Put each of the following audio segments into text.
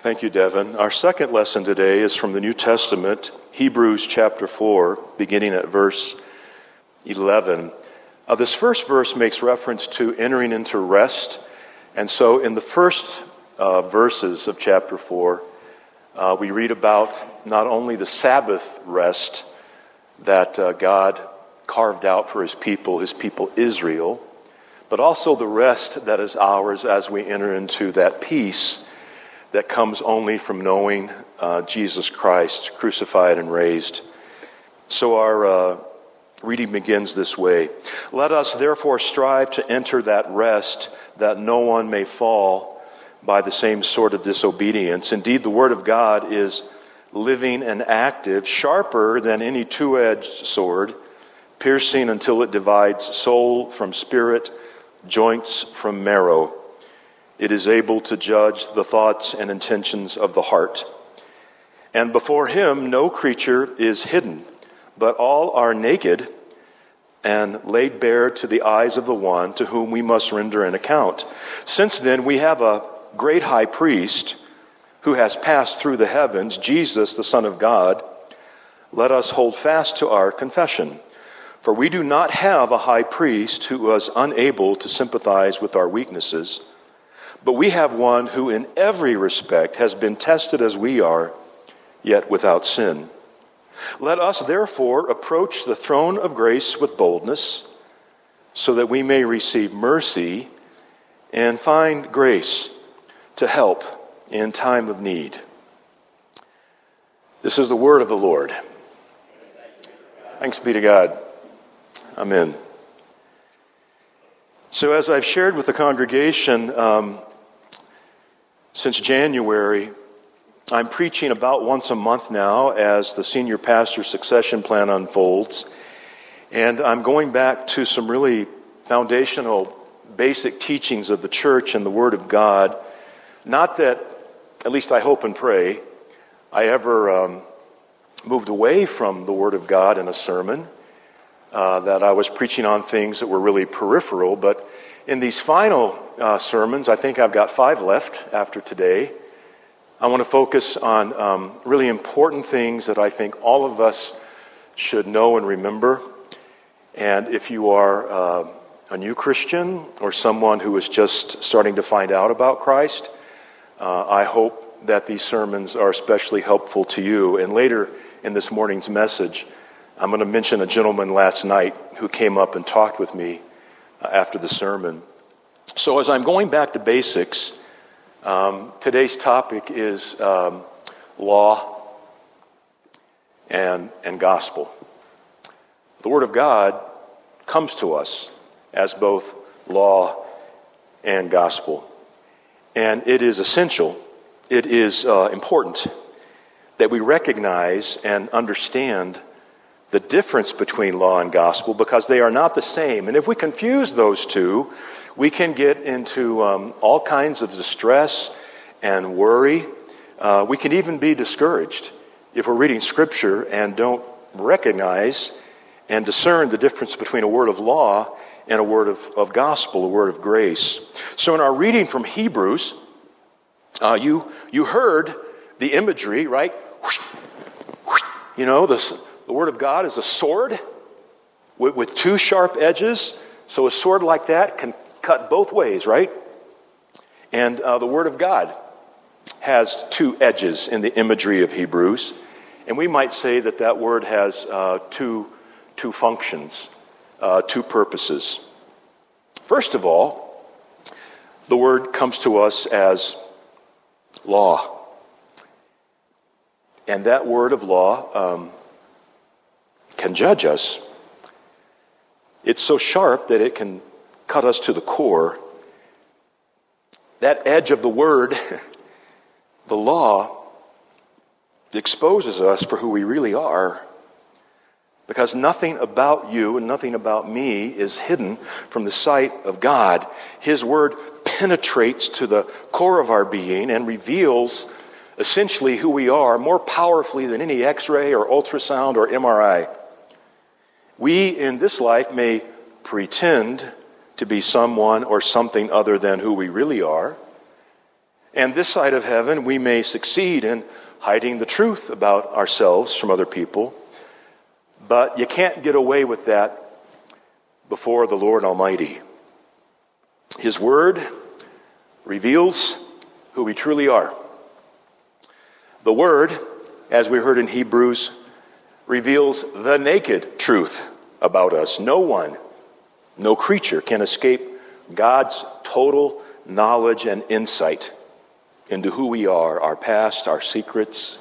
Thank you, Devin. Our second lesson today is from the New Testament, Hebrews chapter 4, beginning at verse 11. Uh, this first verse makes reference to entering into rest. And so, in the first uh, verses of chapter 4, uh, we read about not only the Sabbath rest that uh, God carved out for his people, his people Israel, but also the rest that is ours as we enter into that peace that comes only from knowing uh, Jesus Christ crucified and raised. So, our uh, Reading begins this way Let us therefore strive to enter that rest that no one may fall by the same sort of disobedience. Indeed, the Word of God is living and active, sharper than any two edged sword, piercing until it divides soul from spirit, joints from marrow. It is able to judge the thoughts and intentions of the heart. And before Him, no creature is hidden but all are naked and laid bare to the eyes of the one to whom we must render an account. Since then, we have a great high priest who has passed through the heavens, Jesus, the Son of God. Let us hold fast to our confession. For we do not have a high priest who was unable to sympathize with our weaknesses, but we have one who, in every respect, has been tested as we are, yet without sin. Let us therefore approach the throne of grace with boldness, so that we may receive mercy and find grace to help in time of need. This is the word of the Lord. Thanks be to God. Amen. So, as I've shared with the congregation um, since January, I'm preaching about once a month now as the senior pastor succession plan unfolds. And I'm going back to some really foundational, basic teachings of the church and the Word of God. Not that, at least I hope and pray, I ever um, moved away from the Word of God in a sermon, uh, that I was preaching on things that were really peripheral. But in these final uh, sermons, I think I've got five left after today. I want to focus on um, really important things that I think all of us should know and remember. And if you are uh, a new Christian or someone who is just starting to find out about Christ, uh, I hope that these sermons are especially helpful to you. And later in this morning's message, I'm going to mention a gentleman last night who came up and talked with me uh, after the sermon. So, as I'm going back to basics, um, today's topic is um, law and, and gospel. The Word of God comes to us as both law and gospel. And it is essential, it is uh, important that we recognize and understand the difference between law and gospel because they are not the same. And if we confuse those two, we can get into um, all kinds of distress and worry. Uh, we can even be discouraged if we're reading Scripture and don't recognize and discern the difference between a word of law and a word of, of gospel, a word of grace. So, in our reading from Hebrews, uh, you, you heard the imagery, right? You know, the, the Word of God is a sword with, with two sharp edges. So, a sword like that can cut both ways, right? And uh, the Word of God has two edges in the imagery of Hebrews. And we might say that that word has uh, two, two functions, uh, two purposes. First of all, the word comes to us as law. And that word of law um, can judge us. It's so sharp that it can cut us to the core. That edge of the word, the law, exposes us for who we really are. Because nothing about you and nothing about me is hidden from the sight of God. His word penetrates to the core of our being and reveals essentially who we are more powerfully than any x ray or ultrasound or MRI. We in this life may pretend to be someone or something other than who we really are. And this side of heaven, we may succeed in hiding the truth about ourselves from other people, but you can't get away with that before the Lord Almighty. His Word reveals who we truly are. The Word, as we heard in Hebrews, reveals the naked truth about us. No one, no creature can escape God's total knowledge and insight into who we are, our past, our secrets,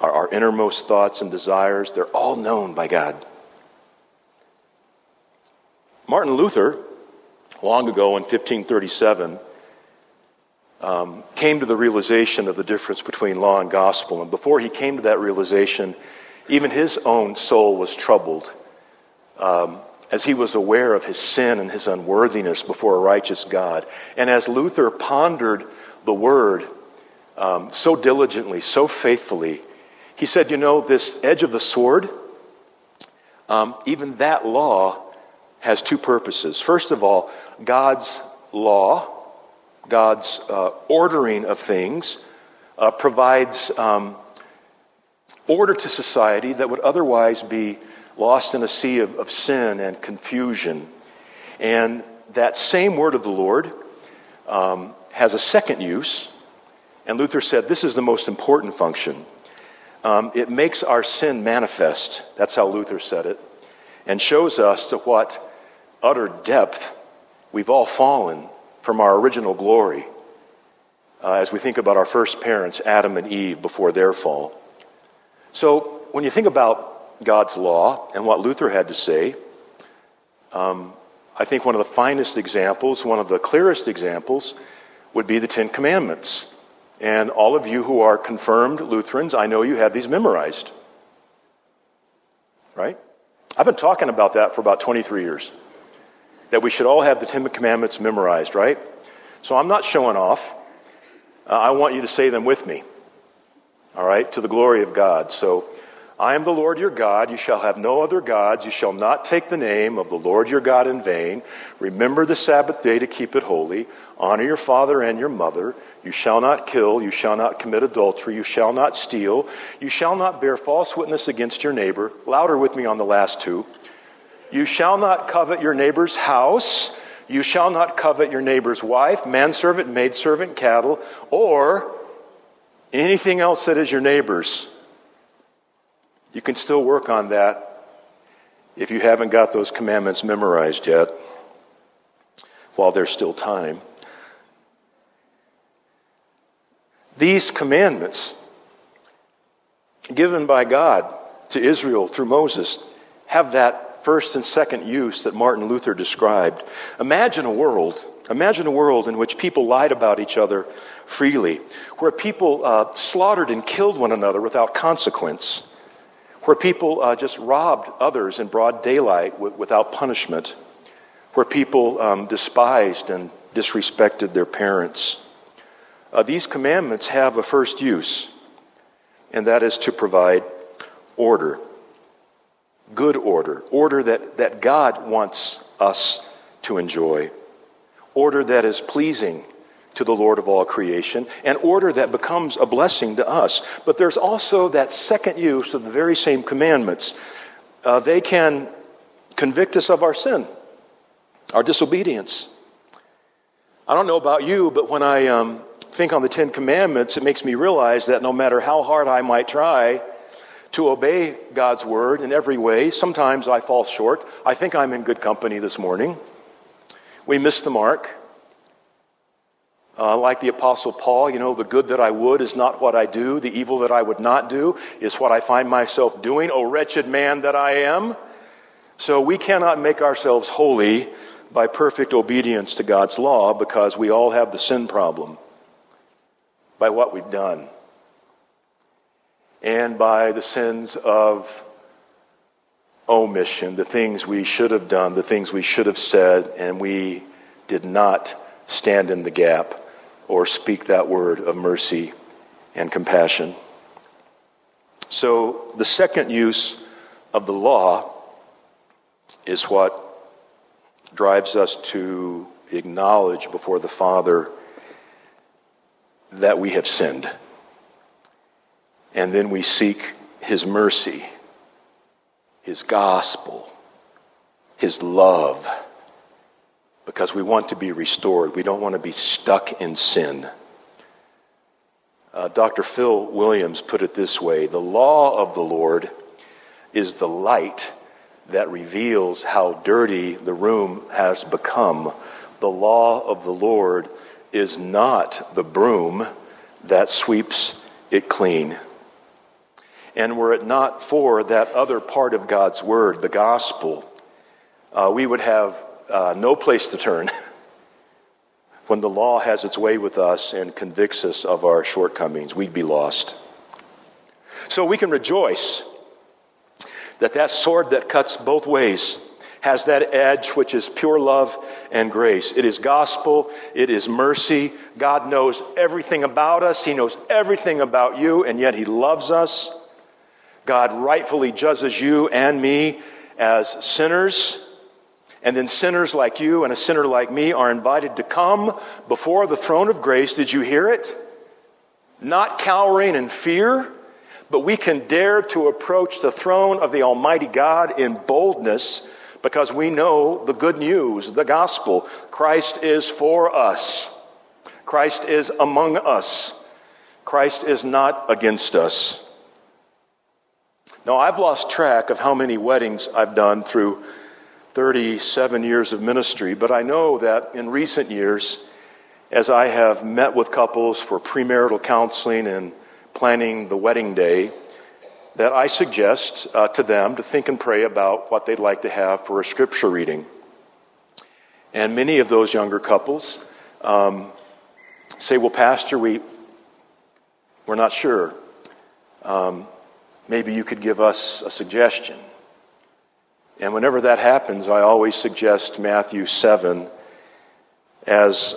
our, our innermost thoughts and desires. They're all known by God. Martin Luther, long ago in 1537, um, came to the realization of the difference between law and gospel. And before he came to that realization, even his own soul was troubled um, as he was aware of his sin and his unworthiness before a righteous God. And as Luther pondered the word um, so diligently, so faithfully, he said, You know, this edge of the sword, um, even that law has two purposes. First of all, God's law, God's uh, ordering of things, uh, provides um, order to society that would otherwise be lost in a sea of, of sin and confusion. And that same word of the Lord um, has a second use, and Luther said this is the most important function. Um, it makes our sin manifest. That's how Luther said it, and shows us to what utter depth we've all fallen from our original glory uh, as we think about our first parents, Adam and Eve, before their fall. So, when you think about God's law and what Luther had to say, um, I think one of the finest examples, one of the clearest examples, would be the Ten Commandments. And all of you who are confirmed Lutherans, I know you have these memorized. Right? I've been talking about that for about 23 years. That we should all have the Ten Commandments memorized, right? So I'm not showing off. Uh, I want you to say them with me. All right? To the glory of God. So I am the Lord your God. You shall have no other gods. You shall not take the name of the Lord your God in vain. Remember the Sabbath day to keep it holy. Honor your father and your mother. You shall not kill. You shall not commit adultery. You shall not steal. You shall not bear false witness against your neighbor. Louder with me on the last two. You shall not covet your neighbor's house. You shall not covet your neighbor's wife, manservant, maidservant, cattle, or anything else that is your neighbor's. You can still work on that if you haven't got those commandments memorized yet while there's still time. These commandments, given by God to Israel through Moses, have that first and second use that Martin Luther described. Imagine a world, imagine a world in which people lied about each other freely, where people uh, slaughtered and killed one another without consequence where people uh, just robbed others in broad daylight w- without punishment, where people um, despised and disrespected their parents. Uh, these commandments have a first use, and that is to provide order. Good order. Order that, that God wants us to enjoy. Order that is pleasing to the Lord of all creation, an order that becomes a blessing to us. But there's also that second use of the very same commandments. Uh, they can convict us of our sin, our disobedience. I don't know about you, but when I um, think on the Ten Commandments, it makes me realize that no matter how hard I might try to obey God's word in every way, sometimes I fall short. I think I'm in good company this morning. We miss the mark. Uh, like the Apostle Paul, you know, the good that I would is not what I do, the evil that I would not do is what I find myself doing. O wretched man that I am. So we cannot make ourselves holy by perfect obedience to God's law because we all have the sin problem by what we've done and by the sins of omission, the things we should have done, the things we should have said, and we did not stand in the gap or speak that word of mercy and compassion. So, the second use of the law is what drives us to acknowledge before the Father that we have sinned. And then we seek His mercy, His gospel, His love, because we want to be restored. We don't want to be stuck in sin. Uh, Dr. Phil Williams put it this way The law of the Lord is the light that reveals how dirty the room has become. The law of the Lord is not the broom that sweeps it clean. And were it not for that other part of God's word, the gospel, uh, we would have uh, no place to turn when the law has its way with us and convicts us of our shortcomings. We'd be lost. So we can rejoice that that sword that cuts both ways has that edge which is pure love and grace. It is gospel, it is mercy. God knows everything about us, He knows everything about you, and yet He loves us. God rightfully judges you and me as sinners. And then sinners like you and a sinner like me are invited to come before the throne of grace. Did you hear it? Not cowering in fear, but we can dare to approach the throne of the Almighty God in boldness because we know the good news, the gospel. Christ is for us, Christ is among us, Christ is not against us. Now, I've lost track of how many weddings I've done through 37 years of ministry, but I know that in recent years, as I have met with couples for premarital counseling and planning the wedding day, that I suggest uh, to them to think and pray about what they'd like to have for a scripture reading. And many of those younger couples um, say, Well, Pastor, we, we're not sure. Um, maybe you could give us a suggestion. And whenever that happens, I always suggest Matthew 7 as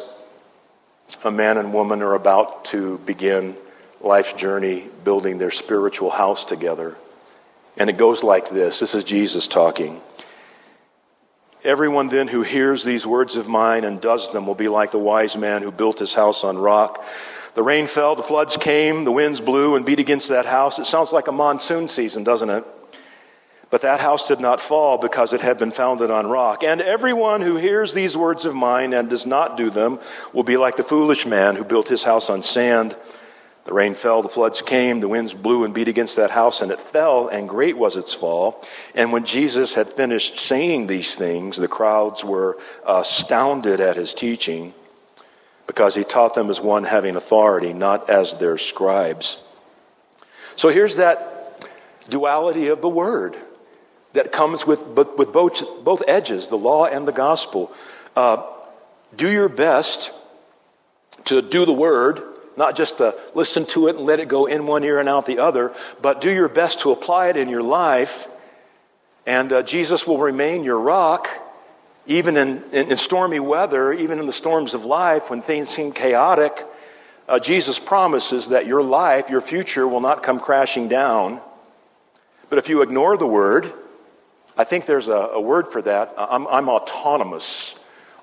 a man and woman are about to begin life's journey building their spiritual house together. And it goes like this this is Jesus talking. Everyone then who hears these words of mine and does them will be like the wise man who built his house on rock. The rain fell, the floods came, the winds blew and beat against that house. It sounds like a monsoon season, doesn't it? But that house did not fall because it had been founded on rock. And everyone who hears these words of mine and does not do them will be like the foolish man who built his house on sand. The rain fell, the floods came, the winds blew and beat against that house, and it fell, and great was its fall. And when Jesus had finished saying these things, the crowds were astounded at his teaching, because he taught them as one having authority, not as their scribes. So here's that duality of the word that comes with, with both, both edges, the law and the gospel. Uh, do your best to do the word not just to listen to it and let it go in one ear and out the other, but do your best to apply it in your life. And uh, Jesus will remain your rock, even in, in, in, stormy weather, even in the storms of life when things seem chaotic. Uh, Jesus promises that your life, your future, will not come crashing down. But if you ignore the word, I think there's a, a word for that. I'm, I'm autonomous,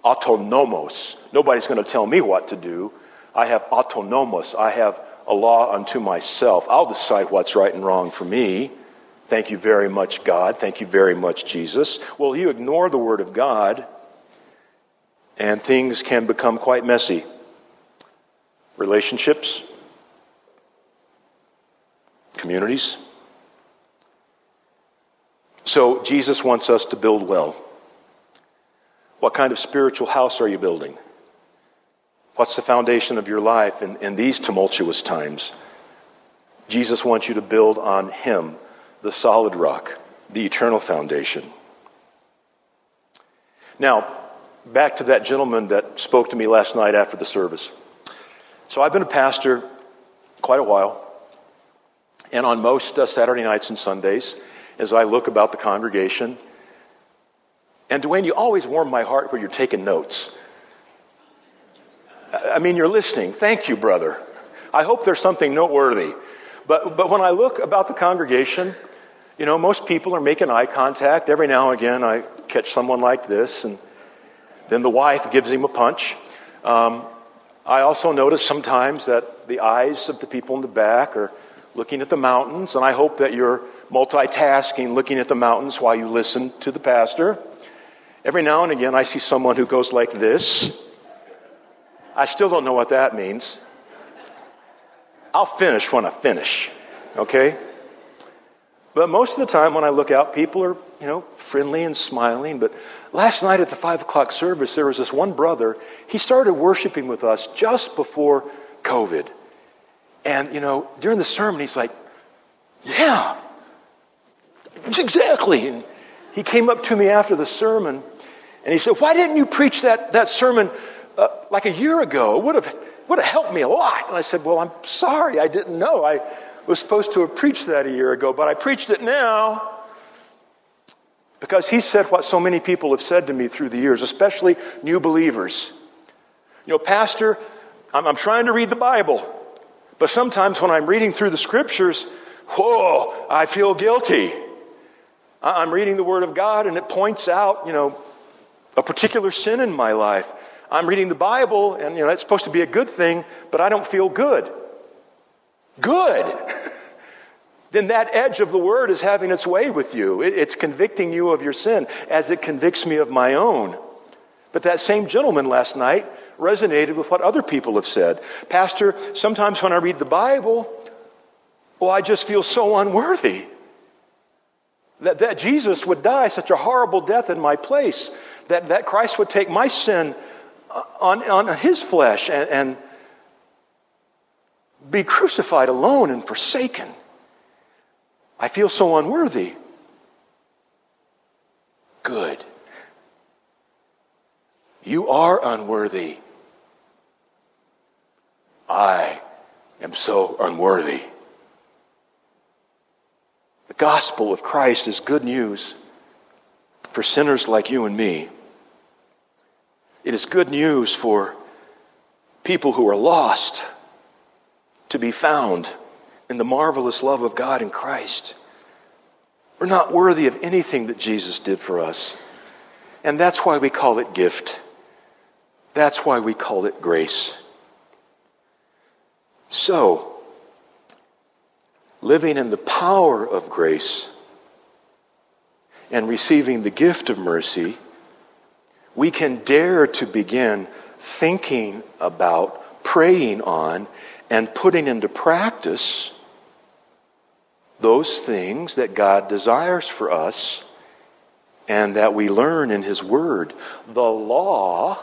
autonomos. Nobody's going to tell me what to do. I have autonomos. I have a law unto myself. I'll decide what's right and wrong for me. Thank you very much, God. Thank you very much, Jesus. Well, you ignore the Word of God, and things can become quite messy. Relationships, communities. So, Jesus wants us to build well. What kind of spiritual house are you building? What's the foundation of your life in, in these tumultuous times? Jesus wants you to build on Him, the solid rock, the eternal foundation. Now, back to that gentleman that spoke to me last night after the service. So, I've been a pastor quite a while, and on most uh, Saturday nights and Sundays, as I look about the congregation, and Dwayne, you always warm my heart where you're taking notes. I mean, you're listening. Thank you, brother. I hope there's something noteworthy. But, but when I look about the congregation, you know, most people are making eye contact. Every now and again, I catch someone like this, and then the wife gives him a punch. Um, I also notice sometimes that the eyes of the people in the back are looking at the mountains, and I hope that you're multitasking, looking at the mountains while you listen to the pastor. Every now and again, I see someone who goes like this. I still don't know what that means. I'll finish when I finish, okay? But most of the time when I look out, people are, you know, friendly and smiling. But last night at the five o'clock service, there was this one brother. He started worshiping with us just before COVID. And, you know, during the sermon, he's like, Yeah, exactly. And he came up to me after the sermon and he said, Why didn't you preach that, that sermon uh, like a year ago? It would have, would have helped me a lot. And I said, Well, I'm sorry, I didn't know. I was supposed to have preached that a year ago, but I preached it now. Because he said what so many people have said to me through the years, especially new believers. You know, Pastor, I'm, I'm trying to read the Bible, but sometimes when I'm reading through the scriptures, whoa, I feel guilty. I'm reading the Word of God and it points out, you know, a particular sin in my life. I'm reading the Bible and, you know, it's supposed to be a good thing, but I don't feel good. Good. then that edge of the Word is having its way with you. It's convicting you of your sin as it convicts me of my own. But that same gentleman last night resonated with what other people have said. Pastor, sometimes when I read the Bible, well, I just feel so unworthy. That, that Jesus would die such a horrible death in my place. That, that Christ would take my sin uh, on, on his flesh and, and be crucified alone and forsaken. I feel so unworthy. Good. You are unworthy. I am so unworthy. The gospel of Christ is good news for sinners like you and me. It is good news for people who are lost to be found in the marvelous love of God in Christ. We're not worthy of anything that Jesus did for us. And that's why we call it gift. That's why we call it grace. So, living in the power of grace and receiving the gift of mercy, we can dare to begin thinking about, praying on, and putting into practice those things that God desires for us and that we learn in His Word. The law,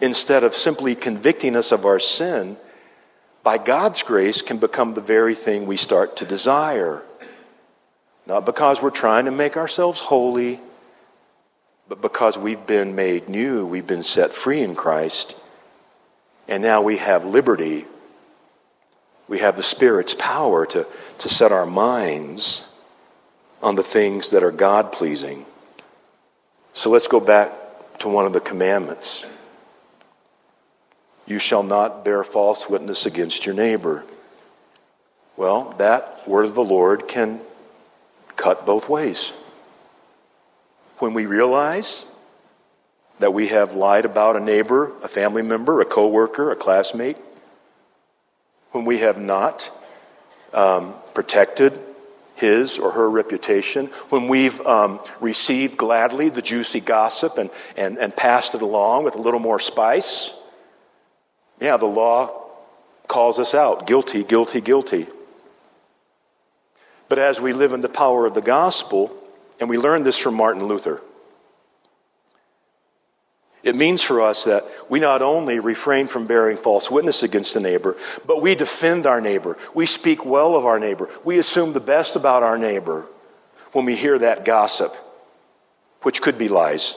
instead of simply convicting us of our sin, by God's grace can become the very thing we start to desire. Not because we're trying to make ourselves holy, but because we've been made new, we've been set free in Christ. And now we have liberty. We have the Spirit's power to, to set our minds on the things that are God pleasing. So let's go back to one of the commandments. You shall not bear false witness against your neighbor. Well, that word of the Lord can cut both ways. When we realize that we have lied about a neighbor, a family member, a coworker, a classmate, when we have not um, protected his or her reputation, when we've um, received gladly the juicy gossip and, and, and passed it along with a little more spice, yeah, the law calls us out guilty, guilty, guilty. But as we live in the power of the gospel, and we learn this from Martin Luther, it means for us that we not only refrain from bearing false witness against the neighbor, but we defend our neighbor. We speak well of our neighbor. We assume the best about our neighbor when we hear that gossip, which could be lies.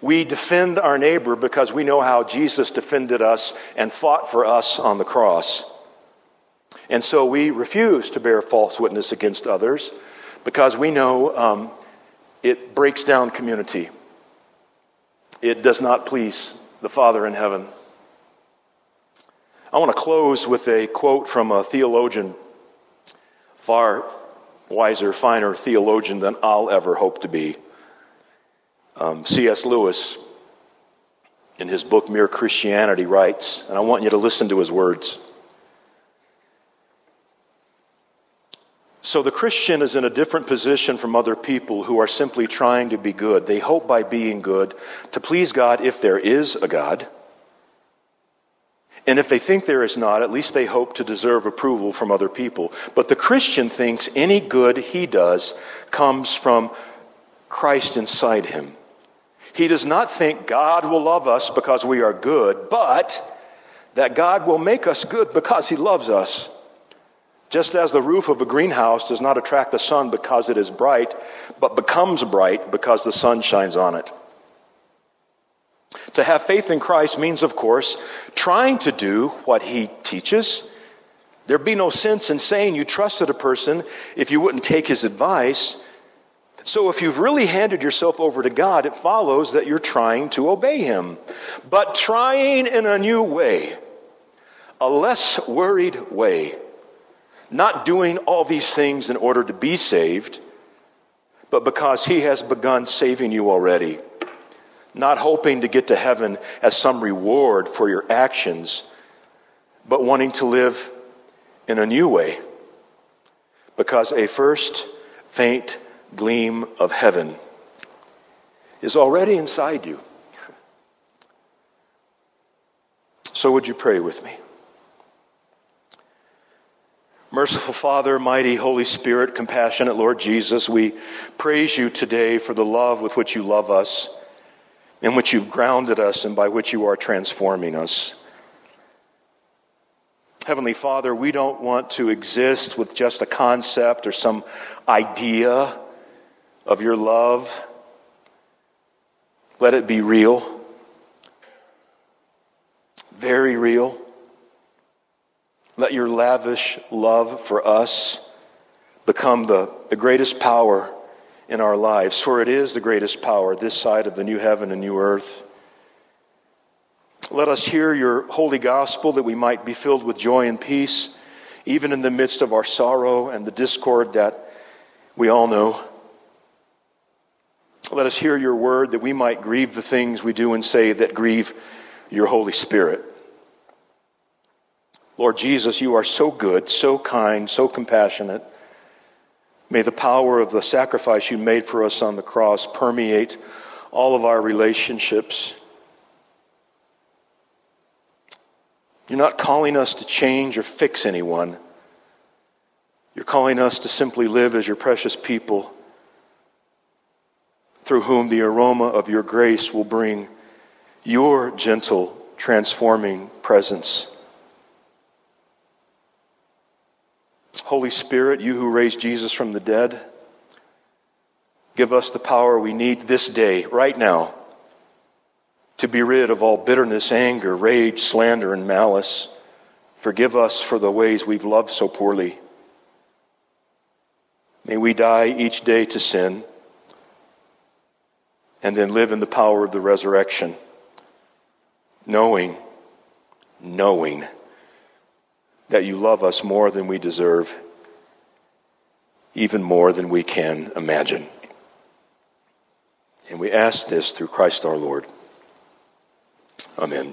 We defend our neighbor because we know how Jesus defended us and fought for us on the cross. And so we refuse to bear false witness against others because we know um, it breaks down community it does not please the Father in heaven. I want to close with a quote from a theologian, far wiser, finer theologian than I'll ever hope to be. Um, C.S. Lewis. in his book Mere Christianity, writes, and I want you to listen to his words. So the Christian is in a different position from other people who are simply trying to be good. They hope by being good to please God if there is a God. And if they think there is not, at least they hope to deserve approval from other people. But the Christian thinks any good he does comes from Christ inside him. He does not think God will love us because we are good, but that God will make us good because he loves us. Just as the roof of a greenhouse does not attract the sun because it is bright, but becomes bright because the sun shines on it. To have faith in Christ means, of course, trying to do what he teaches. There'd be no sense in saying you trusted a person if you wouldn't take his advice. So, if you've really handed yourself over to God, it follows that you're trying to obey him, but trying in a new way, a less worried way not doing all these things in order to be saved, but because He has begun saving you already. Not hoping to get to heaven as some reward for your actions, but wanting to live in a new way. Because a first faint gleam of heaven is already inside you. So, would you pray with me? Merciful Father, mighty Holy Spirit, compassionate Lord Jesus, we praise you today for the love with which you love us, in which you've grounded us, and by which you are transforming us. Heavenly Father, we don't want to exist with just a concept or some idea of your love. Let it be real, very real. Let your lavish love for us become the, the greatest power in our lives, for it is the greatest power this side of the new heaven and new earth. Let us hear your holy gospel that we might be filled with joy and peace, even in the midst of our sorrow and the discord that we all know. Let us hear your word that we might grieve the things we do and say that grieve your Holy Spirit. Lord Jesus, you are so good, so kind, so compassionate. May the power of the sacrifice you made for us on the cross permeate all of our relationships. You're not calling us to change or fix anyone. You're calling us to simply live as your precious people, through whom the aroma of your grace will bring your gentle, transforming presence. Holy Spirit, you who raised Jesus from the dead, give us the power we need this day, right now, to be rid of all bitterness, anger, rage, slander, and malice. Forgive us for the ways we've loved so poorly. May we die each day to sin and then live in the power of the resurrection, knowing, knowing that you love us more than we deserve, even more than we can imagine. And we ask this through Christ our Lord. Amen.